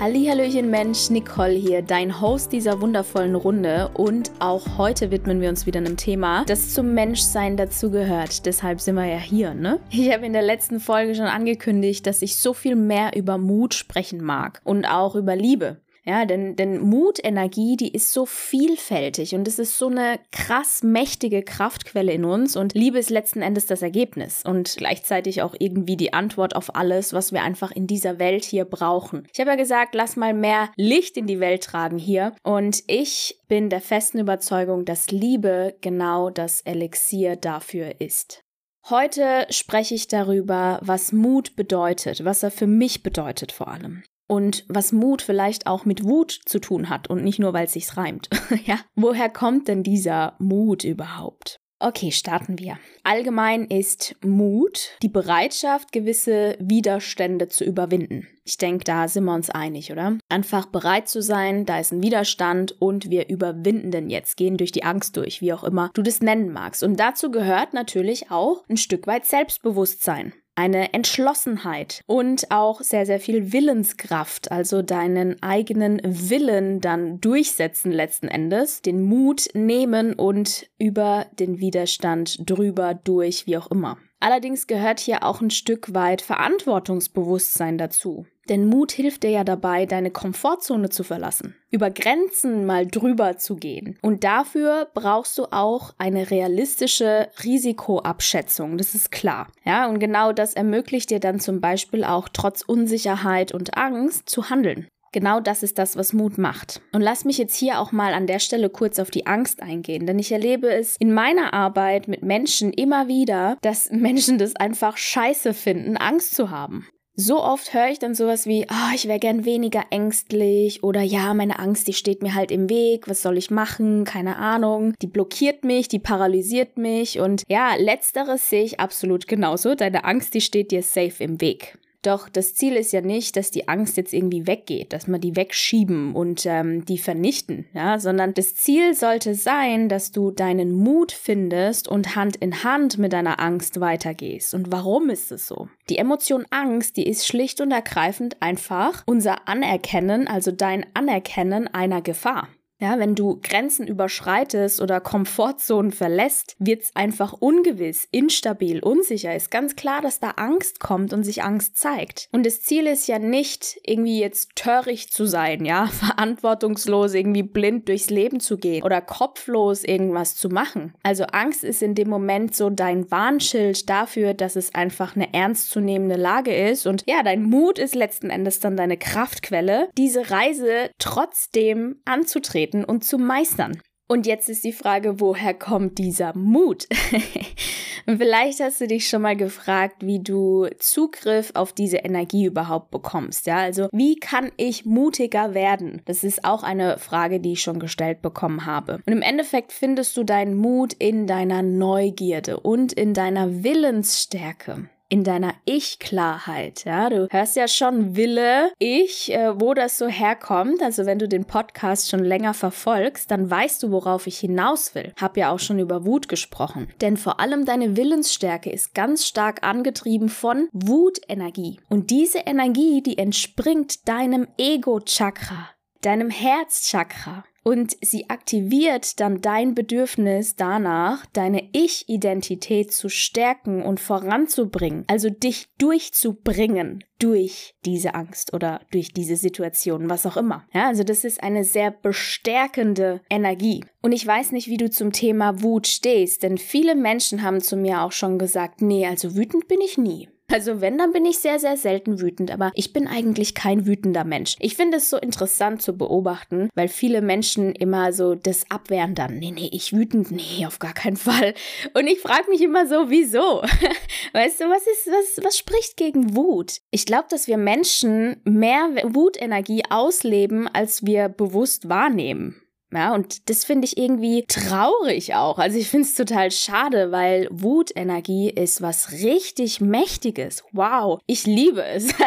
Hallihallöchen Mensch, Nicole hier, dein Host dieser wundervollen Runde und auch heute widmen wir uns wieder einem Thema, das zum Menschsein dazugehört. Deshalb sind wir ja hier, ne? Ich habe in der letzten Folge schon angekündigt, dass ich so viel mehr über Mut sprechen mag und auch über Liebe. Ja, denn, denn Mutenergie, die ist so vielfältig und es ist so eine krass mächtige Kraftquelle in uns und Liebe ist letzten Endes das Ergebnis und gleichzeitig auch irgendwie die Antwort auf alles, was wir einfach in dieser Welt hier brauchen. Ich habe ja gesagt, lass mal mehr Licht in die Welt tragen hier und ich bin der festen Überzeugung, dass Liebe genau das Elixier dafür ist. Heute spreche ich darüber, was Mut bedeutet, was er für mich bedeutet vor allem und was Mut vielleicht auch mit Wut zu tun hat und nicht nur, weil es sich reimt. ja, woher kommt denn dieser Mut überhaupt? Okay, starten wir. Allgemein ist Mut die Bereitschaft, gewisse Widerstände zu überwinden. Ich denke, da sind wir uns einig, oder? Einfach bereit zu sein, da ist ein Widerstand und wir überwinden den jetzt, gehen durch die Angst durch, wie auch immer du das nennen magst. Und dazu gehört natürlich auch ein Stück weit Selbstbewusstsein eine Entschlossenheit und auch sehr, sehr viel Willenskraft, also deinen eigenen Willen dann durchsetzen letzten Endes, den Mut nehmen und über den Widerstand drüber, durch, wie auch immer. Allerdings gehört hier auch ein Stück weit Verantwortungsbewusstsein dazu. Denn Mut hilft dir ja dabei, deine Komfortzone zu verlassen, über Grenzen mal drüber zu gehen. Und dafür brauchst du auch eine realistische Risikoabschätzung, das ist klar. Ja, und genau das ermöglicht dir dann zum Beispiel auch trotz Unsicherheit und Angst zu handeln. Genau das ist das, was Mut macht. Und lass mich jetzt hier auch mal an der Stelle kurz auf die Angst eingehen, denn ich erlebe es in meiner Arbeit mit Menschen immer wieder, dass Menschen das einfach scheiße finden, Angst zu haben. So oft höre ich dann sowas wie, oh, ich wäre gern weniger ängstlich oder ja, meine Angst, die steht mir halt im Weg, was soll ich machen, keine Ahnung, die blockiert mich, die paralysiert mich und ja, letzteres sehe ich absolut genauso, deine Angst, die steht dir safe im Weg. Doch das Ziel ist ja nicht, dass die Angst jetzt irgendwie weggeht, dass man die wegschieben und ähm, die vernichten, ja, sondern das Ziel sollte sein, dass du deinen Mut findest und Hand in Hand mit deiner Angst weitergehst. Und warum ist es so? Die Emotion Angst, die ist schlicht und ergreifend einfach unser Anerkennen, also dein Anerkennen einer Gefahr. Ja, wenn du Grenzen überschreitest oder Komfortzonen verlässt, wird es einfach ungewiss, instabil, unsicher. Ist ganz klar, dass da Angst kommt und sich Angst zeigt. Und das Ziel ist ja nicht, irgendwie jetzt töricht zu sein, ja, verantwortungslos irgendwie blind durchs Leben zu gehen oder kopflos irgendwas zu machen. Also Angst ist in dem Moment so dein Warnschild dafür, dass es einfach eine ernstzunehmende Lage ist. Und ja, dein Mut ist letzten Endes dann deine Kraftquelle, diese Reise trotzdem anzutreten anzutreten und zu meistern. Und jetzt ist die Frage, woher kommt dieser Mut? Vielleicht hast du dich schon mal gefragt, wie du Zugriff auf diese Energie überhaupt bekommst. Ja, also wie kann ich mutiger werden? Das ist auch eine Frage, die ich schon gestellt bekommen habe. Und im Endeffekt findest du deinen Mut in deiner Neugierde und in deiner Willensstärke in deiner Ich-Klarheit. Ja, du hörst ja schon Wille, Ich, äh, wo das so herkommt. Also wenn du den Podcast schon länger verfolgst, dann weißt du, worauf ich hinaus will. Hab ja auch schon über Wut gesprochen. Denn vor allem deine Willensstärke ist ganz stark angetrieben von Wutenergie. Und diese Energie, die entspringt deinem Ego-Chakra, deinem Herzchakra. Und sie aktiviert dann dein Bedürfnis danach, deine Ich-Identität zu stärken und voranzubringen, also dich durchzubringen durch diese Angst oder durch diese Situation, was auch immer. Ja, also das ist eine sehr bestärkende Energie. Und ich weiß nicht, wie du zum Thema Wut stehst, denn viele Menschen haben zu mir auch schon gesagt, nee, also wütend bin ich nie. Also wenn, dann bin ich sehr, sehr selten wütend, aber ich bin eigentlich kein wütender Mensch. Ich finde es so interessant zu beobachten, weil viele Menschen immer so das abwehren dann. Nee, nee, ich wütend, nee, auf gar keinen Fall. Und ich frage mich immer so, wieso? Weißt du, was ist, was, was spricht gegen Wut? Ich glaube, dass wir Menschen mehr Wutenergie ausleben, als wir bewusst wahrnehmen. Ja, und das finde ich irgendwie traurig auch. Also ich finde es total schade, weil Wutenergie ist was richtig Mächtiges. Wow, ich liebe es.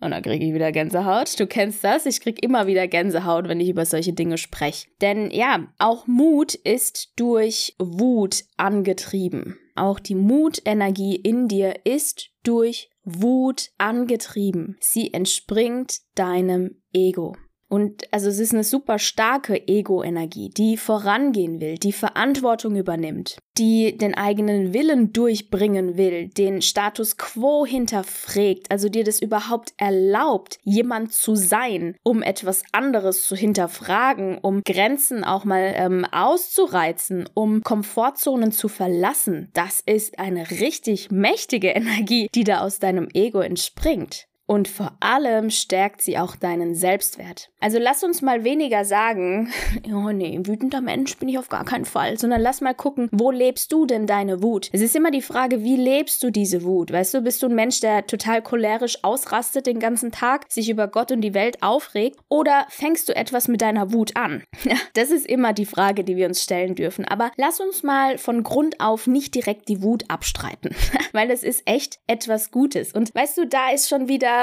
Und dann kriege ich wieder Gänsehaut. Du kennst das. Ich kriege immer wieder Gänsehaut, wenn ich über solche Dinge spreche. Denn ja, auch Mut ist durch Wut angetrieben. Auch die Mutenergie in dir ist durch Wut angetrieben. Sie entspringt deinem Ego. Und also es ist eine super starke Ego-Energie, die vorangehen will, die Verantwortung übernimmt, die den eigenen Willen durchbringen will, den Status quo hinterfragt, also dir das überhaupt erlaubt, jemand zu sein, um etwas anderes zu hinterfragen, um Grenzen auch mal ähm, auszureizen, um Komfortzonen zu verlassen. Das ist eine richtig mächtige Energie, die da aus deinem Ego entspringt. Und vor allem stärkt sie auch deinen Selbstwert. Also lass uns mal weniger sagen, oh nee, wütender Mensch bin ich auf gar keinen Fall, sondern lass mal gucken, wo lebst du denn deine Wut? Es ist immer die Frage, wie lebst du diese Wut? Weißt du, bist du ein Mensch, der total cholerisch ausrastet den ganzen Tag, sich über Gott und die Welt aufregt? Oder fängst du etwas mit deiner Wut an? Das ist immer die Frage, die wir uns stellen dürfen. Aber lass uns mal von Grund auf nicht direkt die Wut abstreiten, weil das ist echt etwas Gutes. Und weißt du, da ist schon wieder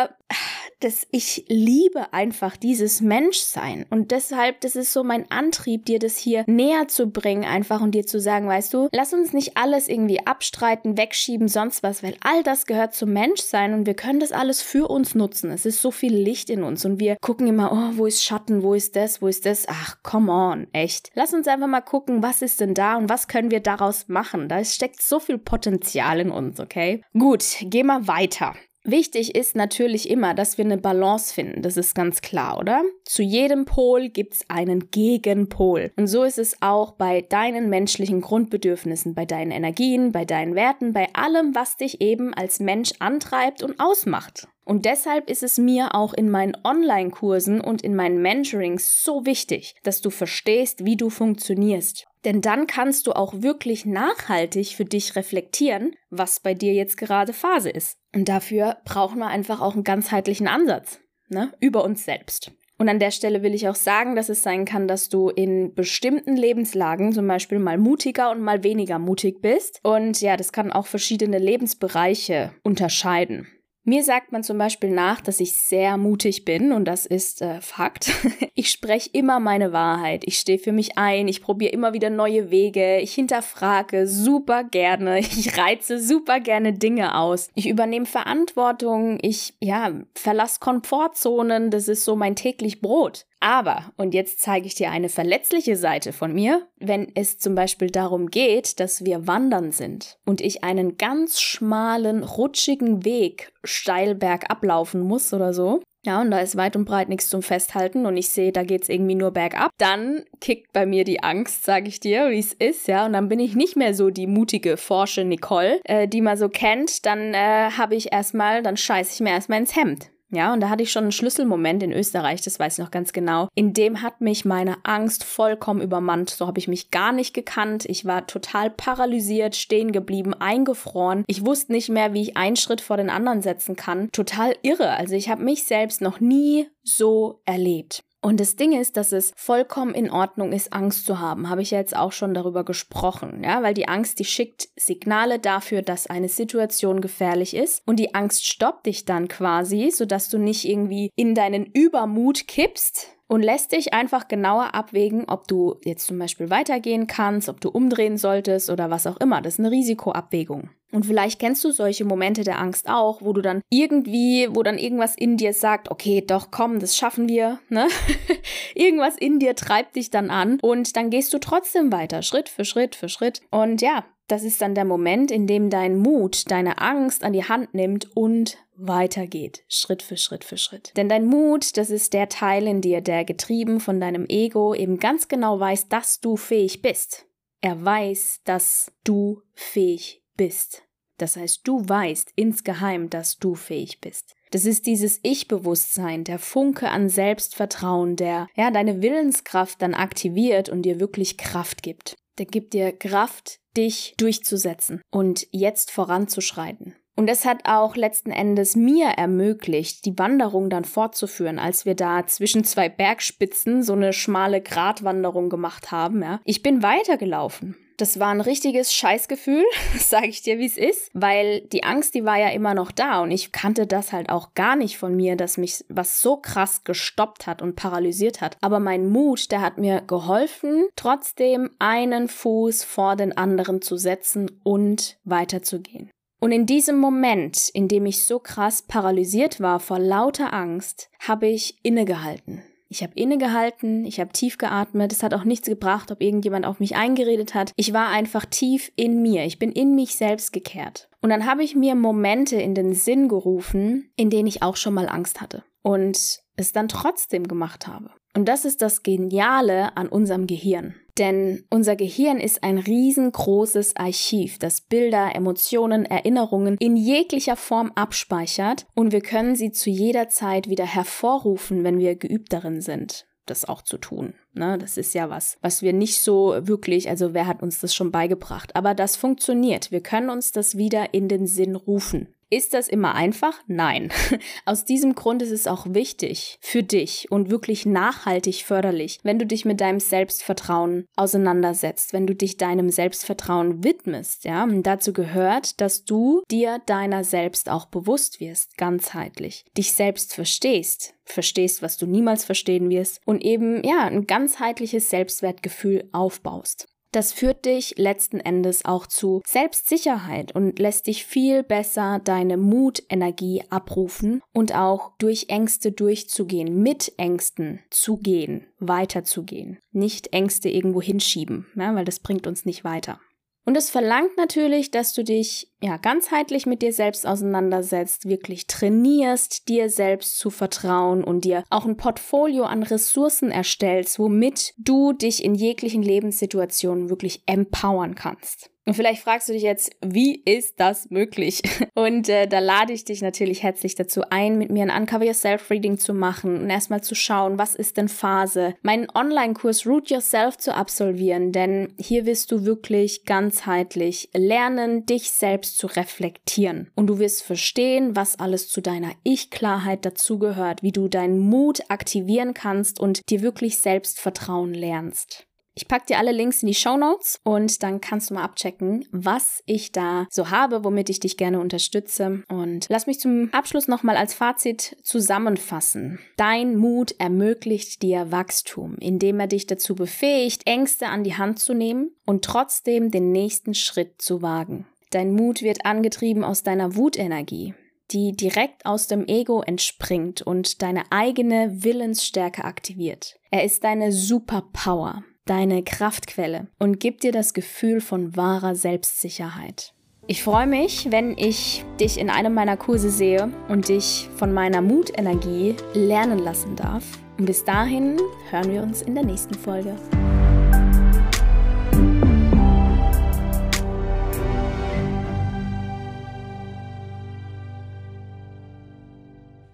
dass ich liebe einfach dieses Menschsein und deshalb, das ist so mein Antrieb, dir das hier näher zu bringen einfach und dir zu sagen, weißt du, lass uns nicht alles irgendwie abstreiten, wegschieben, sonst was, weil all das gehört zum Menschsein und wir können das alles für uns nutzen. Es ist so viel Licht in uns und wir gucken immer, oh, wo ist Schatten, wo ist das, wo ist das? Ach, come on, echt. Lass uns einfach mal gucken, was ist denn da und was können wir daraus machen. Da steckt so viel Potenzial in uns, okay? Gut, geh mal weiter. Wichtig ist natürlich immer, dass wir eine Balance finden. Das ist ganz klar, oder? Zu jedem Pol gibt es einen Gegenpol. Und so ist es auch bei deinen menschlichen Grundbedürfnissen, bei deinen Energien, bei deinen Werten, bei allem, was dich eben als Mensch antreibt und ausmacht. Und deshalb ist es mir auch in meinen Online-Kursen und in meinen Mentorings so wichtig, dass du verstehst, wie du funktionierst. Denn dann kannst du auch wirklich nachhaltig für dich reflektieren, was bei dir jetzt gerade Phase ist. Und dafür brauchen wir einfach auch einen ganzheitlichen Ansatz ne, über uns selbst. Und an der Stelle will ich auch sagen, dass es sein kann, dass du in bestimmten Lebenslagen zum Beispiel mal mutiger und mal weniger mutig bist. Und ja, das kann auch verschiedene Lebensbereiche unterscheiden. Mir sagt man zum Beispiel nach, dass ich sehr mutig bin und das ist äh, Fakt. Ich spreche immer meine Wahrheit. Ich stehe für mich ein. Ich probiere immer wieder neue Wege. Ich hinterfrage super gerne. Ich reize super gerne Dinge aus. Ich übernehme Verantwortung. Ich, ja, verlasse Komfortzonen. Das ist so mein täglich Brot. Aber, und jetzt zeige ich dir eine verletzliche Seite von mir, wenn es zum Beispiel darum geht, dass wir wandern sind und ich einen ganz schmalen, rutschigen Weg steil bergab laufen muss oder so, ja, und da ist weit und breit nichts zum Festhalten und ich sehe, da geht's irgendwie nur bergab. Dann kickt bei mir die Angst, sage ich dir, wie es ist, ja. Und dann bin ich nicht mehr so die mutige, forsche Nicole, äh, die man so kennt. Dann äh, habe ich erstmal, dann scheiße ich mir erstmal ins Hemd. Ja, und da hatte ich schon einen Schlüsselmoment in Österreich, das weiß ich noch ganz genau. In dem hat mich meine Angst vollkommen übermannt. So habe ich mich gar nicht gekannt. Ich war total paralysiert, stehen geblieben, eingefroren. Ich wusste nicht mehr, wie ich einen Schritt vor den anderen setzen kann. Total irre. Also ich habe mich selbst noch nie so erlebt. Und das Ding ist, dass es vollkommen in Ordnung ist, Angst zu haben. Habe ich ja jetzt auch schon darüber gesprochen, ja, weil die Angst, die schickt Signale dafür, dass eine Situation gefährlich ist und die Angst stoppt dich dann quasi, sodass du nicht irgendwie in deinen Übermut kippst, und lässt dich einfach genauer abwägen, ob du jetzt zum Beispiel weitergehen kannst, ob du umdrehen solltest oder was auch immer. Das ist eine Risikoabwägung. Und vielleicht kennst du solche Momente der Angst auch, wo du dann irgendwie, wo dann irgendwas in dir sagt, okay, doch komm, das schaffen wir, ne? irgendwas in dir treibt dich dann an und dann gehst du trotzdem weiter, Schritt für Schritt für Schritt. Und ja, das ist dann der Moment, in dem dein Mut deine Angst an die Hand nimmt und weitergeht, Schritt für Schritt für Schritt. Denn dein Mut, das ist der Teil in dir, der getrieben von deinem Ego eben ganz genau weiß, dass du fähig bist. Er weiß, dass du fähig bist. Das heißt, du weißt insgeheim, dass du fähig bist. Das ist dieses Ich-Bewusstsein, der Funke an Selbstvertrauen, der ja deine Willenskraft dann aktiviert und dir wirklich Kraft gibt. Der gibt dir Kraft, dich durchzusetzen und jetzt voranzuschreiten. Und es hat auch letzten Endes mir ermöglicht, die Wanderung dann fortzuführen, als wir da zwischen zwei Bergspitzen so eine schmale Gratwanderung gemacht haben. Ja. Ich bin weitergelaufen. Das war ein richtiges Scheißgefühl, sage ich dir, wie es ist, weil die Angst, die war ja immer noch da und ich kannte das halt auch gar nicht von mir, dass mich was so krass gestoppt hat und paralysiert hat. Aber mein Mut, der hat mir geholfen, trotzdem einen Fuß vor den anderen zu setzen und weiterzugehen. Und in diesem Moment, in dem ich so krass paralysiert war vor lauter Angst, habe ich innegehalten. Ich habe innegehalten, ich habe tief geatmet, es hat auch nichts gebracht, ob irgendjemand auf mich eingeredet hat. Ich war einfach tief in mir, ich bin in mich selbst gekehrt. Und dann habe ich mir Momente in den Sinn gerufen, in denen ich auch schon mal Angst hatte und es dann trotzdem gemacht habe. Und das ist das Geniale an unserem Gehirn. Denn unser Gehirn ist ein riesengroßes Archiv, das Bilder, Emotionen, Erinnerungen in jeglicher Form abspeichert und wir können sie zu jeder Zeit wieder hervorrufen, wenn wir geübt darin sind das auch zu tun. Ne? Das ist ja was, was wir nicht so wirklich, also wer hat uns das schon beigebracht? Aber das funktioniert. Wir können uns das wieder in den Sinn rufen. Ist das immer einfach? Nein. Aus diesem Grund ist es auch wichtig für dich und wirklich nachhaltig förderlich, wenn du dich mit deinem Selbstvertrauen auseinandersetzt, wenn du dich deinem Selbstvertrauen widmest, ja. Und dazu gehört, dass du dir deiner selbst auch bewusst wirst, ganzheitlich, dich selbst verstehst, verstehst, was du niemals verstehen wirst und eben, ja, ein ganzheitliches Selbstwertgefühl aufbaust. Das führt dich letzten Endes auch zu Selbstsicherheit und lässt dich viel besser deine Mutenergie abrufen und auch durch Ängste durchzugehen, mit Ängsten zu gehen, weiterzugehen. Nicht Ängste irgendwo hinschieben, ja, weil das bringt uns nicht weiter. Und es verlangt natürlich, dass du dich ja ganzheitlich mit dir selbst auseinandersetzt, wirklich trainierst, dir selbst zu vertrauen und dir auch ein Portfolio an Ressourcen erstellst, womit du dich in jeglichen Lebenssituationen wirklich empowern kannst. Und vielleicht fragst du dich jetzt, wie ist das möglich? Und äh, da lade ich dich natürlich herzlich dazu ein, mit mir ein Uncover Yourself Reading zu machen und erstmal zu schauen, was ist denn Phase, meinen Online-Kurs Root Yourself zu absolvieren, denn hier wirst du wirklich ganzheitlich lernen, dich selbst zu reflektieren. Und du wirst verstehen, was alles zu deiner Ich-Klarheit dazugehört, wie du deinen Mut aktivieren kannst und dir wirklich Selbstvertrauen lernst. Ich packe dir alle Links in die Show Notes und dann kannst du mal abchecken, was ich da so habe, womit ich dich gerne unterstütze. Und lass mich zum Abschluss nochmal als Fazit zusammenfassen. Dein Mut ermöglicht dir Wachstum, indem er dich dazu befähigt, Ängste an die Hand zu nehmen und trotzdem den nächsten Schritt zu wagen. Dein Mut wird angetrieben aus deiner Wutenergie, die direkt aus dem Ego entspringt und deine eigene Willensstärke aktiviert. Er ist deine Superpower deine Kraftquelle und gibt dir das Gefühl von wahrer Selbstsicherheit. Ich freue mich, wenn ich dich in einem meiner Kurse sehe und dich von meiner Mutenergie lernen lassen darf. Und bis dahin hören wir uns in der nächsten Folge.